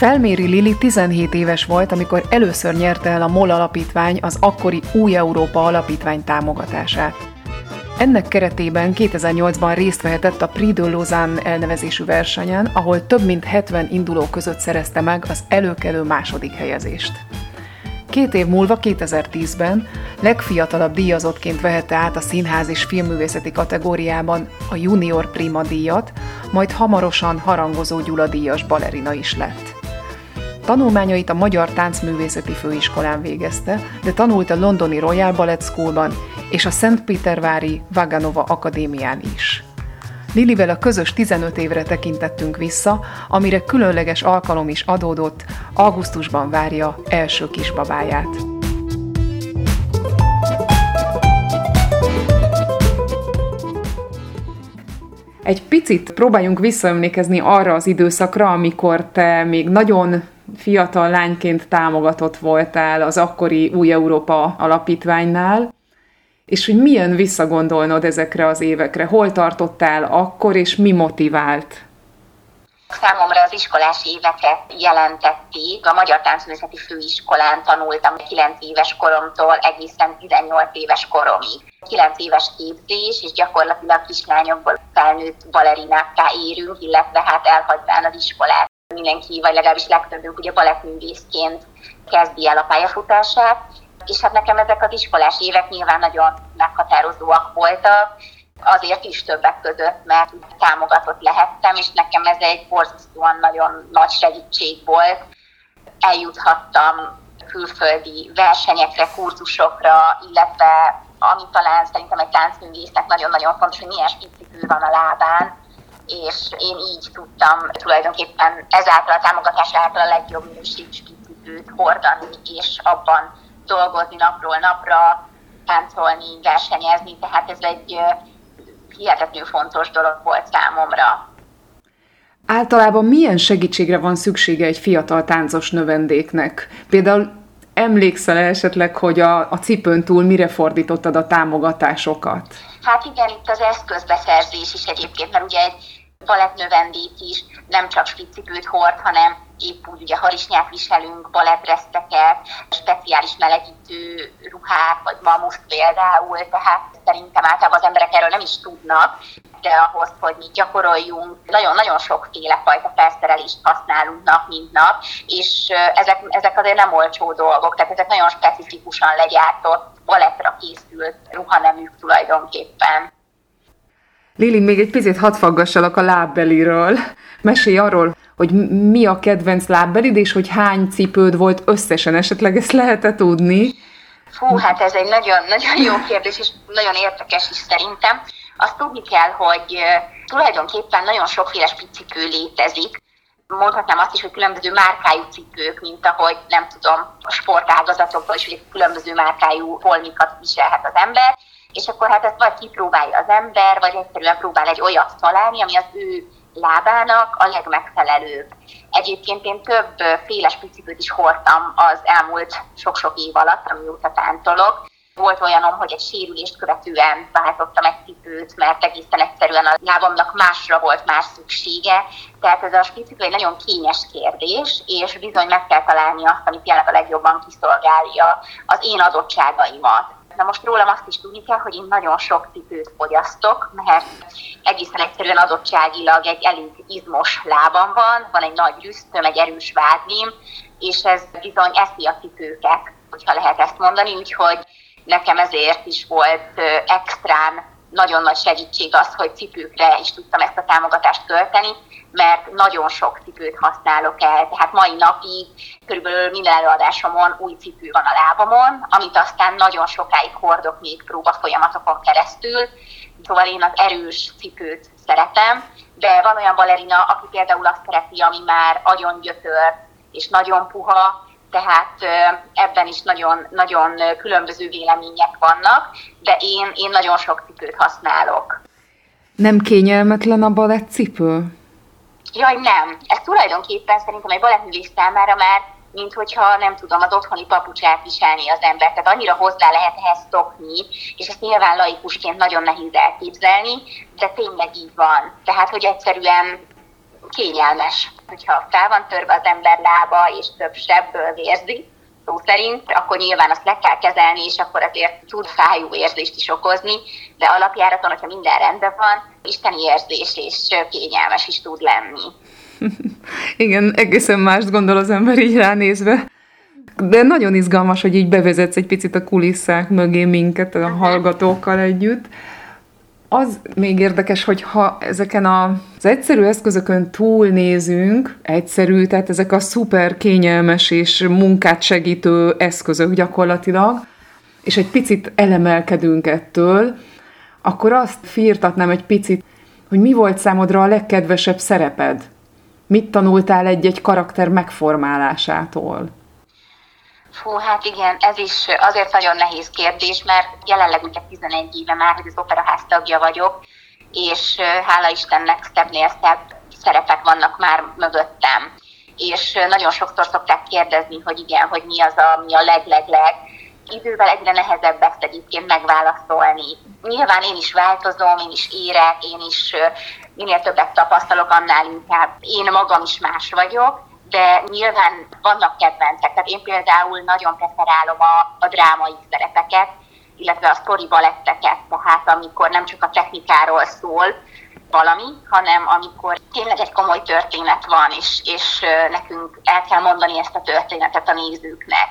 Felméri Lili 17 éves volt, amikor először nyerte el a MOL alapítvány az akkori Új Európa alapítvány támogatását. Ennek keretében 2008-ban részt vehetett a Prix de Lausanne elnevezésű versenyen, ahol több mint 70 induló között szerezte meg az előkelő második helyezést. Két év múlva, 2010-ben legfiatalabb díjazottként vehette át a színház és filmművészeti kategóriában a Junior Prima díjat, majd hamarosan harangozó Gyula díjas balerina is lett. Tanulmányait a Magyar Táncművészeti Főiskolán végezte, de tanult a londoni Royal Ballet Schoolban és a Szentpétervári Vaganova Akadémián is. Lilivel a közös 15 évre tekintettünk vissza, amire különleges alkalom is adódott, augusztusban várja első kisbabáját. Egy picit próbáljunk visszaemlékezni arra az időszakra, amikor te még nagyon fiatal lányként támogatott voltál az akkori Új Európa alapítványnál, és hogy milyen visszagondolnod ezekre az évekre, hol tartottál akkor, és mi motivált? Számomra az iskolás éveket jelentették. A Magyar Táncművészeti Főiskolán tanultam 9 éves koromtól egészen 18 éves koromig. 9 éves képzés, és gyakorlatilag kislányokból felnőtt balerinákká érünk, illetve hát elhagyván az iskolát. Mindenki, vagy legalábbis legtöbbünk ugye balettművészként kezdi el a pályafutását, és hát nekem ezek az iskolás évek nyilván nagyon meghatározóak voltak, azért is többek között, mert támogatott lehettem, és nekem ez egy borzasztóan nagyon nagy segítség volt. Eljuthattam külföldi versenyekre, kurzusokra, illetve ami talán szerintem egy táncművésznek nagyon-nagyon fontos, hogy milyen spicipő van a lábán, és én így tudtam tulajdonképpen ezáltal a támogatás által a legjobb minőségű hordani, és abban dolgozni napról napra, táncolni, versenyezni, tehát ez egy hihetetlenül fontos dolog volt számomra. Általában milyen segítségre van szüksége egy fiatal táncos növendéknek? Például emlékszel -e esetleg, hogy a, a cipőn túl mire fordítottad a támogatásokat? Hát igen, itt az eszközbeszerzés is egyébként, mert ugye egy balettnövendék is nem csak spicipőt hord, hanem épp úgy ugye harisnyát viselünk, balettreszteket, speciális melegítő ruhák, vagy mamuszt például, tehát szerintem általában az emberek erről nem is tudnak, de ahhoz, hogy mi gyakoroljunk, nagyon-nagyon sokféle fajta felszerelést használunk nap, mint nap, és ezek, ezek azért nem olcsó dolgok, tehát ezek nagyon specifikusan legyártott, balettra készült ruhaneműk tulajdonképpen. Lili, még egy picit hadd faggassalak a lábbeliről. Mesélj arról, hogy mi a kedvenc lábbelid, és hogy hány cipőd volt összesen, esetleg ezt lehet-e tudni? Fú, hát ez egy nagyon, nagyon jó kérdés, és nagyon érdekes is szerintem. Azt tudni kell, hogy tulajdonképpen nagyon sokféle cipő létezik. Mondhatnám azt is, hogy különböző márkájú cipők, mint ahogy nem tudom, a sportágazatokban is, hogy különböző márkájú holmikat viselhet az ember és akkor hát ezt vagy kipróbálja az ember, vagy egyszerűen próbál egy olyat találni, ami az ő lábának a legmegfelelőbb. Egyébként én több féles picipőt is hordtam az elmúlt sok-sok év alatt, amióta táncolok. Volt olyanom, hogy egy sérülést követően váltottam egy cipőt, mert egészen egyszerűen a lábamnak másra volt más szüksége. Tehát ez a spicipő egy nagyon kényes kérdés, és bizony meg kell találni azt, ami tényleg a legjobban kiszolgálja az én adottságaimat. Na most rólam azt is tudni kell, hogy én nagyon sok cipőt fogyasztok, mert egészen egyszerűen adottságilag egy elég izmos lábam van, van egy nagy rüsztöm, egy erős vádlim, és ez bizony eszi a cipőket, hogyha lehet ezt mondani, úgyhogy nekem ezért is volt extrán nagyon nagy segítség az, hogy cipőkre is tudtam ezt a támogatást költeni, mert nagyon sok cipőt használok el. Tehát mai napig körülbelül minden előadásomon új cipő van a lábamon, amit aztán nagyon sokáig hordok még próba folyamatokon keresztül. Szóval én az erős cipőt szeretem, de van olyan balerina, aki például azt szereti, ami már agyon gyötör és nagyon puha, tehát ebben is nagyon, nagyon különböző vélemények vannak, de én, én nagyon sok cipőt használok. Nem kényelmetlen a balett cipő? Jaj, nem. Ez tulajdonképpen szerintem egy balettművész számára már, mint hogyha nem tudom, az otthoni papucsát viselni az ember. Tehát annyira hozzá lehet ehhez szokni, és ezt nyilván laikusként nagyon nehéz elképzelni, de tényleg így van. Tehát, hogy egyszerűen kényelmes. Hogyha fel van törve az ember lába, és több sebből vérzi, szó szerint, akkor nyilván azt le kell kezelni, és akkor azért tud fájó érzést is okozni, de alapjáraton, hogyha minden rendben van, isteni érzés és kényelmes is tud lenni. Igen, egészen mást gondol az ember így ránézve. De nagyon izgalmas, hogy így bevezetsz egy picit a kulisszák mögé minket a hallgatókkal együtt. Az még érdekes, hogy ha ezeken az egyszerű eszközökön túlnézünk, egyszerű, tehát ezek a szuper kényelmes és munkát segítő eszközök gyakorlatilag, és egy picit elemelkedünk ettől, akkor azt firtatnám egy picit, hogy mi volt számodra a legkedvesebb szereped? Mit tanultál egy-egy karakter megformálásától? Fú, hát igen, ez is azért nagyon nehéz kérdés, mert jelenleg ugye 11 éve már, hogy az operaház tagja vagyok, és hála Istennek szebbnél szebb szerepek vannak már mögöttem. És nagyon sokszor szokták kérdezni, hogy igen, hogy mi az, ami a leg-leg-leg. Idővel egyre nehezebb ezt egyébként megválaszolni. Nyilván én is változom, én is érek, én is minél többet tapasztalok, annál inkább én magam is más vagyok, de nyilván vannak kedvencek. Tehát én például nagyon preferálom a, a drámai szerepeket, illetve a story baletteket, tehát amikor nem csak a technikáról szól valami, hanem amikor tényleg egy komoly történet van, és, és nekünk el kell mondani ezt a történetet a nézőknek.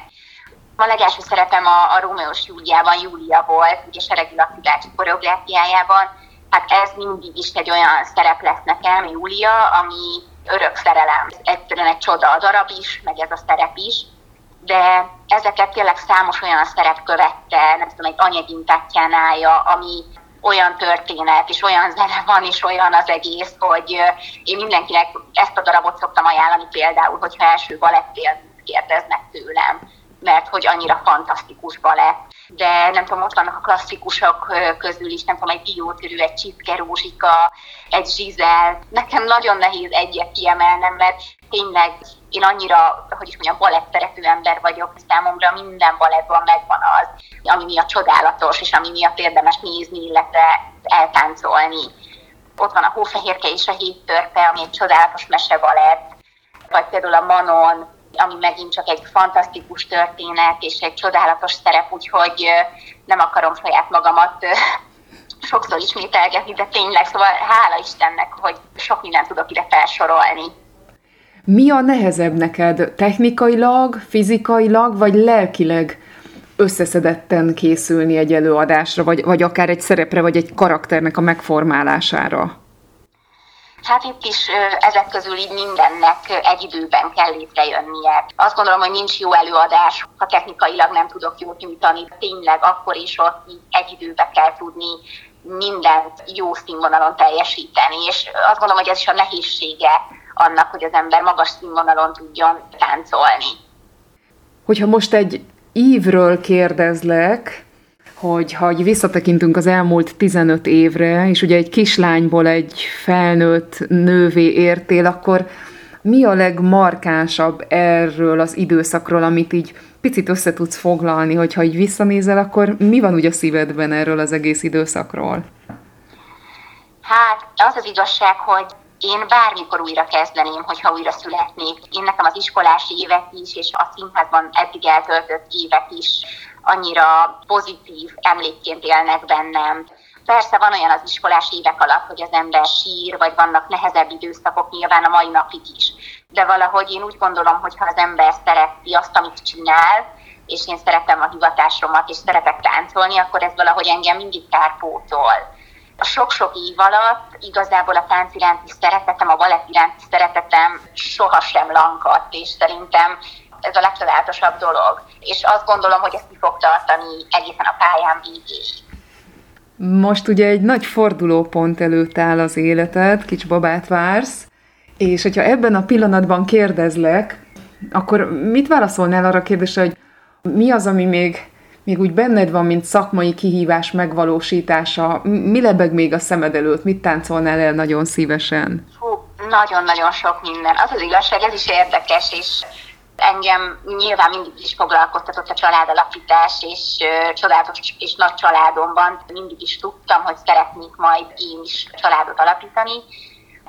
A legelső szerepem a, a Rómeós Júliában Júlia volt, ugye Seregi Laci koreográfiájában. Hát ez mindig is egy olyan szerep lesz nekem, Júlia, ami örök szerelem. Egyszerűen egy csoda. A darab is, meg ez a szerep is, de ezeket tényleg számos olyan szerep követte, nem tudom, egy anyagin Tatjánálja, ami olyan történet, és olyan zene van, és olyan az egész, hogy én mindenkinek ezt a darabot szoktam ajánlani például, hogyha első balettélműt kérdeznek tőlem, mert hogy annyira fantasztikus balett de nem tudom, ott vannak a klasszikusok közül is, nem tudom, egy diótörű, egy csipke rózsika, egy zsizel. Nekem nagyon nehéz egyet kiemelnem, mert tényleg én annyira, hogy is mondjam, balettteretű ember vagyok, számomra minden balettban megvan az, ami miatt csodálatos, és ami miatt érdemes nézni, illetve eltáncolni. Ott van a Hófehérke és a Hét törpe, ami egy csodálatos mesebalett, vagy például a Manon, ami megint csak egy fantasztikus történet és egy csodálatos szerep, úgyhogy nem akarom saját magamat sokszor ismételgetni, de tényleg, szóval hála Istennek, hogy sok mindent tudok ide felsorolni. Mi a nehezebb neked? Technikailag, fizikailag, vagy lelkileg összeszedetten készülni egy előadásra, vagy, vagy akár egy szerepre, vagy egy karakternek a megformálására? Hát itt is ezek közül így mindennek egy időben kell létrejönnie. Azt gondolom, hogy nincs jó előadás, ha technikailag nem tudok jót nyújtani. Tényleg akkor is ott egy időben kell tudni mindent jó színvonalon teljesíteni, és azt gondolom, hogy ez is a nehézsége annak, hogy az ember magas színvonalon tudjon táncolni. Hogyha most egy ívről kérdezlek, hogy ha visszatekintünk az elmúlt 15 évre, és ugye egy kislányból egy felnőtt nővé értél, akkor mi a legmarkánsabb erről az időszakról, amit így picit össze tudsz foglalni, hogyha így visszanézel, akkor mi van úgy a szívedben erről az egész időszakról? Hát az az igazság, hogy én bármikor újra kezdeném, hogyha újra születnék. Én nekem az iskolás évek is, és a színházban eddig eltöltött évek is annyira pozitív emlékként élnek bennem. Persze van olyan az iskolás évek alatt, hogy az ember sír, vagy vannak nehezebb időszakok nyilván a mai napig is. De valahogy én úgy gondolom, hogy ha az ember szereti azt, amit csinál, és én szeretem a hivatásomat, és szeretek táncolni, akkor ez valahogy engem mindig kárpótol. A sok-sok év alatt igazából a tánc iránti szeretetem, a balett iránti szeretetem sohasem lankadt, és szerintem ez a legcsodálatosabb dolog. És azt gondolom, hogy ezt ki fog tartani egészen a pályán végéig. Most ugye egy nagy fordulópont előtt áll az életed, kics babát vársz, és hogyha ebben a pillanatban kérdezlek, akkor mit válaszolnál arra a kérdésre, hogy mi az, ami még, még úgy benned van, mint szakmai kihívás megvalósítása? Mi lebeg még a szemed előtt? Mit táncolnál el nagyon szívesen? Hú, nagyon-nagyon sok minden. Az az igazság, ez is érdekes, és Engem nyilván mindig is foglalkoztatott a családalapítás, és uh, csodálatos és nagy családomban mindig is tudtam, hogy szeretnék majd én is családot alapítani.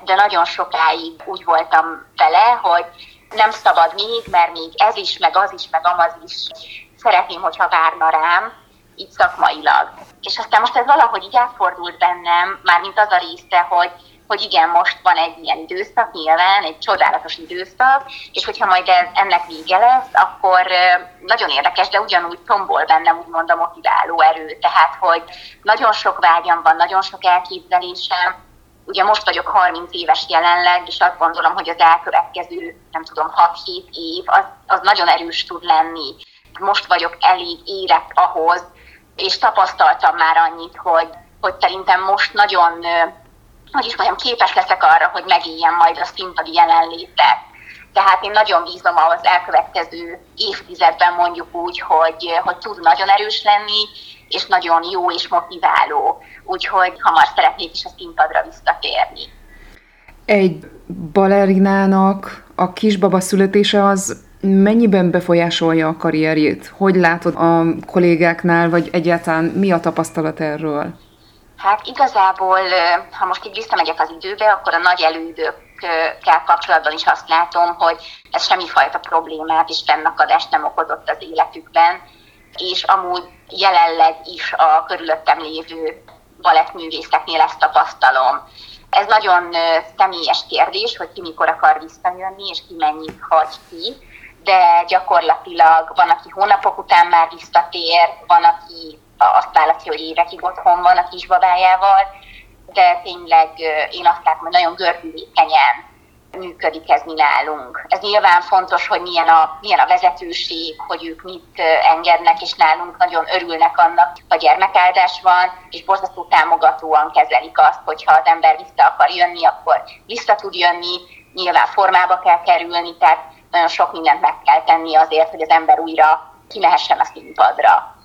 de nagyon sokáig úgy voltam vele, hogy nem szabad még, mert még ez is, meg az is, meg amaz is. Szeretném, hogyha várna rám, így szakmailag. És aztán most ez valahogy így elfordult bennem, mármint az a része, hogy hogy igen, most van egy ilyen időszak, nyilván egy csodálatos időszak, és hogyha majd ez, ennek vége lesz, akkor nagyon érdekes, de ugyanúgy tombol bennem úgymond a motiváló erő. Tehát, hogy nagyon sok vágyam van, nagyon sok elképzelésem, ugye most vagyok 30 éves jelenleg, és azt gondolom, hogy az elkövetkező, nem tudom, 6-7 év, az, az nagyon erős tud lenni. Most vagyok elég érett ahhoz, és tapasztaltam már annyit, hogy, hogy szerintem most nagyon hogy is mondjam, képes leszek arra, hogy megéljen majd a színpadi jelenlétet. Tehát én nagyon bízom az elkövetkező évtizedben mondjuk úgy, hogy, hogy tud nagyon erős lenni, és nagyon jó és motiváló. Úgyhogy hamar szeretnék is a színpadra visszatérni. Egy balerinának a kisbaba születése az mennyiben befolyásolja a karrierjét? Hogy látod a kollégáknál, vagy egyáltalán mi a tapasztalat erről? Hát igazából, ha most így visszamegyek az időbe, akkor a nagy elődökkel kapcsolatban is azt látom, hogy ez semmifajta problémát és fennakadást nem okozott az életükben, és amúgy jelenleg is a körülöttem lévő balettművészeknél ezt tapasztalom. Ez nagyon személyes kérdés, hogy ki mikor akar visszajönni, és ki mennyit hagy ki, de gyakorlatilag van, aki hónapok után már visszatér, van, aki azt vállalja, hogy évekig otthon van a kisbabájával, de tényleg én azt látom, hogy nagyon gördülékenyen működik ez mi nálunk. Ez nyilván fontos, hogy milyen a, milyen a vezetőség, hogy ők mit engednek, és nálunk nagyon örülnek annak, ha gyermekáldás van, és borzasztó támogatóan kezelik azt, hogyha az ember vissza akar jönni, akkor vissza tud jönni, nyilván formába kell kerülni, tehát nagyon sok mindent meg kell tenni azért, hogy az ember újra kimehessen a színpadra.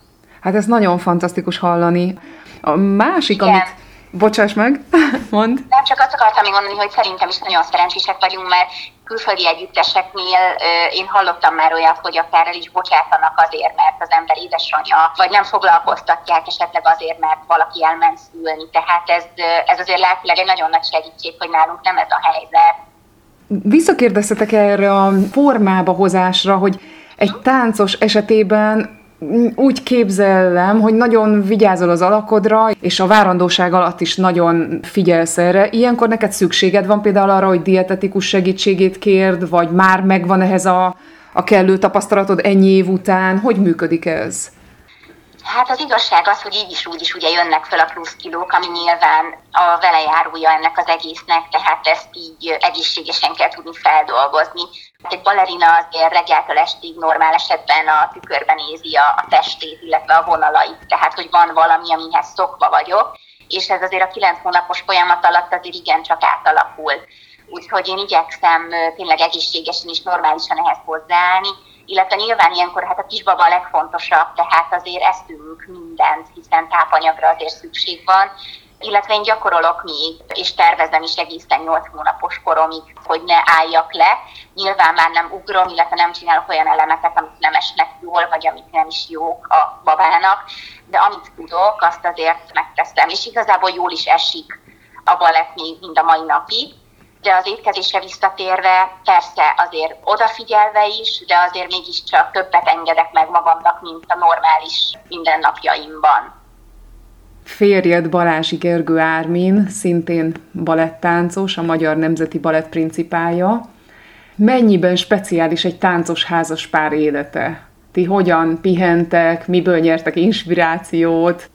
Hát ez nagyon fantasztikus hallani. A másik, Igen. amit Bocsáss meg, mond. Nem, csak azt akartam még mondani, hogy szerintem is nagyon szerencsések vagyunk, mert külföldi együtteseknél én hallottam már olyat, hogy akár el is bocsátanak azért, mert az ember édesanyja, vagy nem foglalkoztatják esetleg azért, mert valaki elment szülni. Tehát ez, ez azért lelkileg egy nagyon nagy segítség, hogy nálunk nem ez a helyzet. Visszakérdeztetek erre a formába hozásra, hogy egy táncos esetében úgy képzelem, hogy nagyon vigyázol az alakodra, és a várandóság alatt is nagyon figyelsz erre. Ilyenkor neked szükséged van például arra, hogy dietetikus segítségét kérd, vagy már megvan ehhez a, a kellő tapasztalatod ennyi év után? Hogy működik ez? Hát az igazság az, hogy így is úgy is ugye jönnek fel a plusz kilók, ami nyilván a velejárója ennek az egésznek, tehát ezt így egészségesen kell tudni feldolgozni. Hát egy balerina azért reggeltől estig normál esetben a tükörben nézi a, a testét, illetve a vonalait, tehát hogy van valami, amihez szokva vagyok, és ez azért a kilenc hónapos folyamat alatt azért igencsak átalakul. Úgyhogy én igyekszem tényleg egészségesen és normálisan ehhez hozzáállni, illetve nyilván ilyenkor hát a kisbaba a legfontosabb, tehát azért eszünk mindent, hiszen tápanyagra azért szükség van, illetve én gyakorolok még, és tervezem is egészen 8 hónapos koromig, hogy ne álljak le. Nyilván már nem ugrom, illetve nem csinálok olyan elemeket, amik nem esnek jól, vagy amik nem is jók a babának, de amit tudok, azt azért megteszem, és igazából jól is esik a balett még mind a mai napig de az étkezésre visszatérve persze azért odafigyelve is, de azért mégiscsak többet engedek meg magamnak, mint a normális mindennapjaimban. Férjed Balázsi Gergő Ármin, szintén balettáncos, a Magyar Nemzeti Balett principája. Mennyiben speciális egy táncos házas pár élete? Ti hogyan pihentek, miből nyertek inspirációt?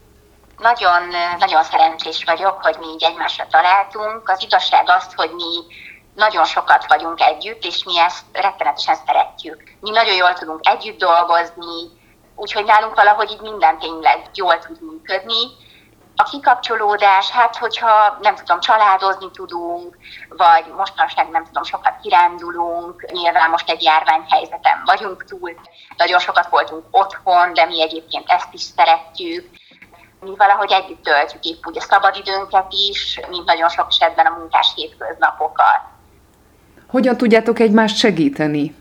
Nagyon, nagyon szerencsés vagyok, hogy mi így egymásra találtunk. Az igazság az, hogy mi nagyon sokat vagyunk együtt, és mi ezt rettenetesen szeretjük. Mi nagyon jól tudunk együtt dolgozni, úgyhogy nálunk valahogy így minden tényleg jól tud működni. A kikapcsolódás, hát hogyha nem tudom, családozni tudunk, vagy mostanság nem tudom, sokat kirándulunk, nyilván most egy járványhelyzeten vagyunk túl, nagyon sokat voltunk otthon, de mi egyébként ezt is szeretjük mi valahogy együtt töltjük épp úgy a szabadidőnket is, mint nagyon sok esetben a munkás hétköznapokat. Hogyan tudjátok egymást segíteni?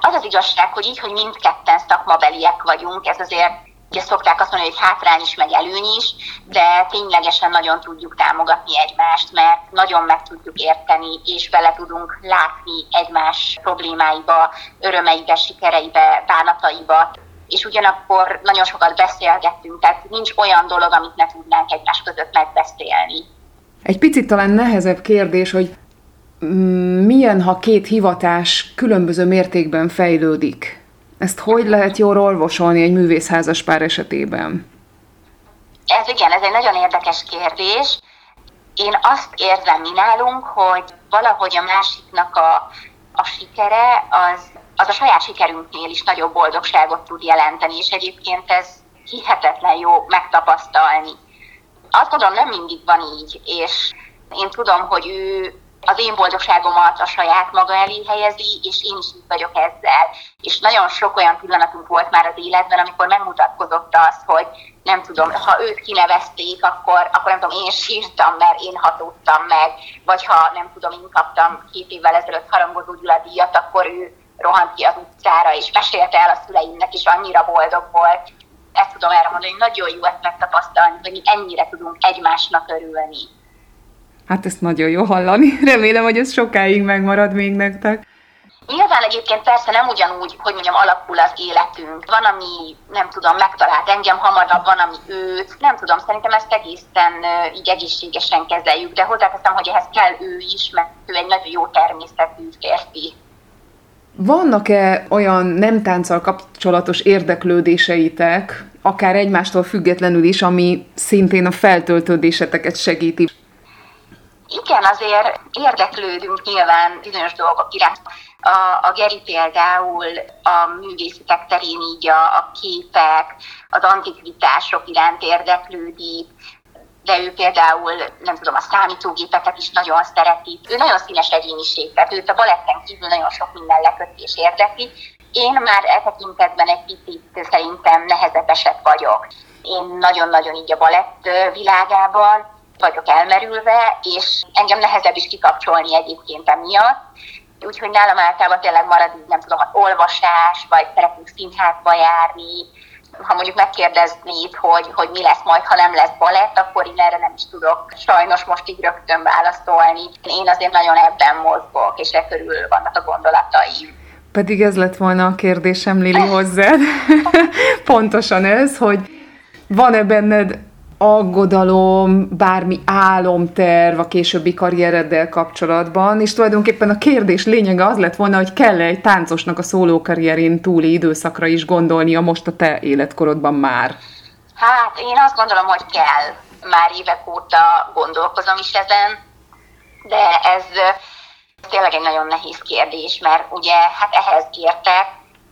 Az az igazság, hogy így, hogy mindketten szakmabeliek vagyunk, ez azért Ugye szokták azt mondani, hogy hátrány is, meg előny is, de ténylegesen nagyon tudjuk támogatni egymást, mert nagyon meg tudjuk érteni, és bele tudunk látni egymás problémáiba, örömeibe, sikereibe, bánataiba és ugyanakkor nagyon sokat beszélgettünk, tehát nincs olyan dolog, amit ne tudnánk egymás között megbeszélni. Egy picit talán nehezebb kérdés, hogy milyen, ha két hivatás különböző mértékben fejlődik? Ezt hogy lehet jól olvasolni egy művészházas pár esetében? Ez igen, ez egy nagyon érdekes kérdés. Én azt érzem mi nálunk, hogy valahogy a másiknak a, a sikere az, az a saját sikerünknél is nagyobb boldogságot tud jelenteni, és egyébként ez hihetetlen jó megtapasztalni. Azt gondolom, nem mindig van így, és én tudom, hogy ő az én boldogságomat a saját maga elé helyezi, és én is így vagyok ezzel. És nagyon sok olyan pillanatunk volt már az életben, amikor megmutatkozott az, hogy nem tudom, ha őt kinevezték, akkor, akkor nem tudom, én sírtam, mert én hatódtam meg, vagy ha nem tudom, én kaptam két évvel ezelőtt harangozó Gyula díjat, akkor ő rohant ki az utcára, és mesélte el a szüleimnek, és annyira boldog volt. Ezt tudom erre mondani, hogy nagyon jó ezt megtapasztalni, hogy ennyire tudunk egymásnak örülni. Hát ezt nagyon jó hallani. Remélem, hogy ez sokáig megmarad még nektek. Nyilván egyébként persze nem ugyanúgy, hogy mondjam, alakul az életünk. Van, ami, nem tudom, megtalált engem hamarabb, van, ami őt. Nem tudom, szerintem ezt egészen így egészségesen kezeljük, de hozzáteszem, hogy ehhez kell ő is, mert ő egy nagyon jó természetű férfi. Vannak-e olyan nem tánccal kapcsolatos érdeklődéseitek, akár egymástól függetlenül is, ami szintén a feltöltődéseteket segíti? Igen, azért érdeklődünk nyilván bizonyos dolgok iránt. A, a Geri például a művészetek terén így a, a képek, az antikvitások iránt érdeklődik, de ő például, nem tudom, a számítógépeket is nagyon szereti. Ő nagyon színes egyéniség, tehát őt a baletten kívül nagyon sok minden lekötés érdekli. Én már e tekintetben egy picit szerintem nehezebb eset vagyok. Én nagyon-nagyon így a balett világában, vagyok elmerülve, és engem nehezebb is kikapcsolni egyébként emiatt. Úgyhogy nálam általában tényleg marad, nem tudom, olvasás, vagy szeretnék színházba járni, ha mondjuk megkérdeznéd, hogy, hogy mi lesz majd, ha nem lesz balett, akkor én erre nem is tudok sajnos most így rögtön válaszolni. Én azért nagyon ebben mozgok, és e körül vannak a gondolataim. Pedig ez lett volna a kérdésem, Lili, hozzád. Pontosan ez, hogy van-e benned aggodalom, bármi álomterv a későbbi karriereddel kapcsolatban, és tulajdonképpen a kérdés lényege az lett volna, hogy kell-e egy táncosnak a szólókarrierén túli időszakra is gondolnia most a te életkorodban már? Hát én azt gondolom, hogy kell. Már évek óta gondolkozom is ezen, de ez tényleg egy nagyon nehéz kérdés, mert ugye hát ehhez értek,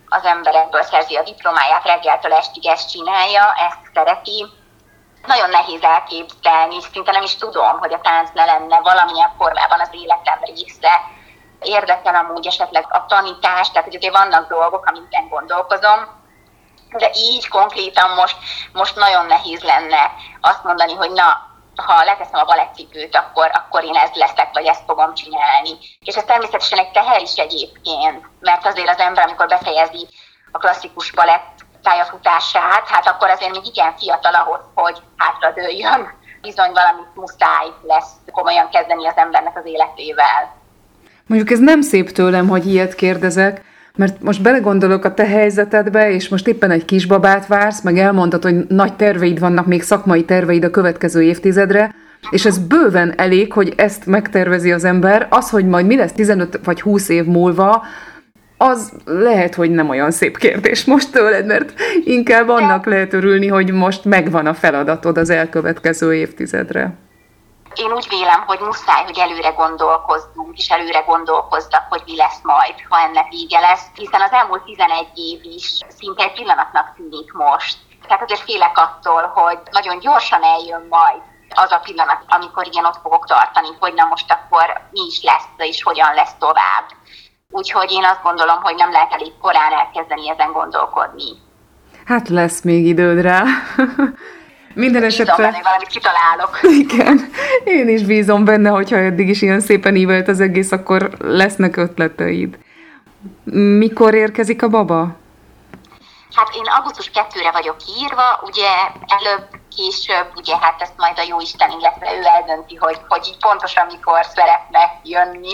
az emberekből szerzi a diplomáját, reggeltől estig ezt csinálja, ezt szereti, nagyon nehéz elképzelni, szinte nem is tudom, hogy a tánc ne lenne valamilyen formában az életem része. Érdekel amúgy esetleg a tanítás, tehát hogy azért vannak dolgok, amiken gondolkozom, de így konkrétan most, most nagyon nehéz lenne azt mondani, hogy na, ha leteszem a balettcipőt, akkor, akkor én ez leszek, vagy ezt fogom csinálni. És ez természetesen egy teher is egyébként, mert azért az ember, amikor befejezi a klasszikus balett pályafutását, hát akkor azért még igen fiatal ahhoz, hogy hátradőljön. Bizony valamit muszáj lesz komolyan kezdeni az embernek az életével. Mondjuk ez nem szép tőlem, hogy ilyet kérdezek, mert most belegondolok a te helyzetedbe, és most éppen egy kisbabát vársz, meg elmondtad, hogy nagy terveid vannak, még szakmai terveid a következő évtizedre, és ez bőven elég, hogy ezt megtervezi az ember. Az, hogy majd mi lesz 15 vagy 20 év múlva, az lehet, hogy nem olyan szép kérdés most tőled, mert inkább annak lehet örülni, hogy most megvan a feladatod az elkövetkező évtizedre. Én úgy vélem, hogy muszáj, hogy előre gondolkozzunk, és előre gondolkoztak, hogy mi lesz majd, ha ennek vége lesz, hiszen az elmúlt 11 év is szinte egy pillanatnak tűnik most. Tehát azért félek attól, hogy nagyon gyorsan eljön majd az a pillanat, amikor ilyen ott fogok tartani, hogy na most akkor mi is lesz, és hogyan lesz tovább. Úgyhogy én azt gondolom, hogy nem lehet elég korán elkezdeni ezen gondolkodni. Hát lesz még időd rá. Minden esetre... Bízom benne, valamit kitalálok. Igen, én is bízom benne, hogyha eddig is ilyen szépen ívelt az egész, akkor lesznek ötleteid. Mikor érkezik a baba? Hát én augusztus 2-re vagyok írva, ugye előbb, később, ugye hát ezt majd a jó Isten, illetve ő eldönti, hogy, hogy így pontosan mikor szeretne jönni.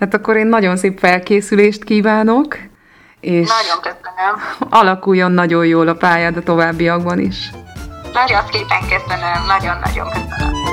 Hát akkor én nagyon szép felkészülést kívánok, és Nagyon köszönöm. alakuljon nagyon jól a pályád a továbbiakban is. Nagyon szépen köszönöm, nagyon-nagyon köszönöm.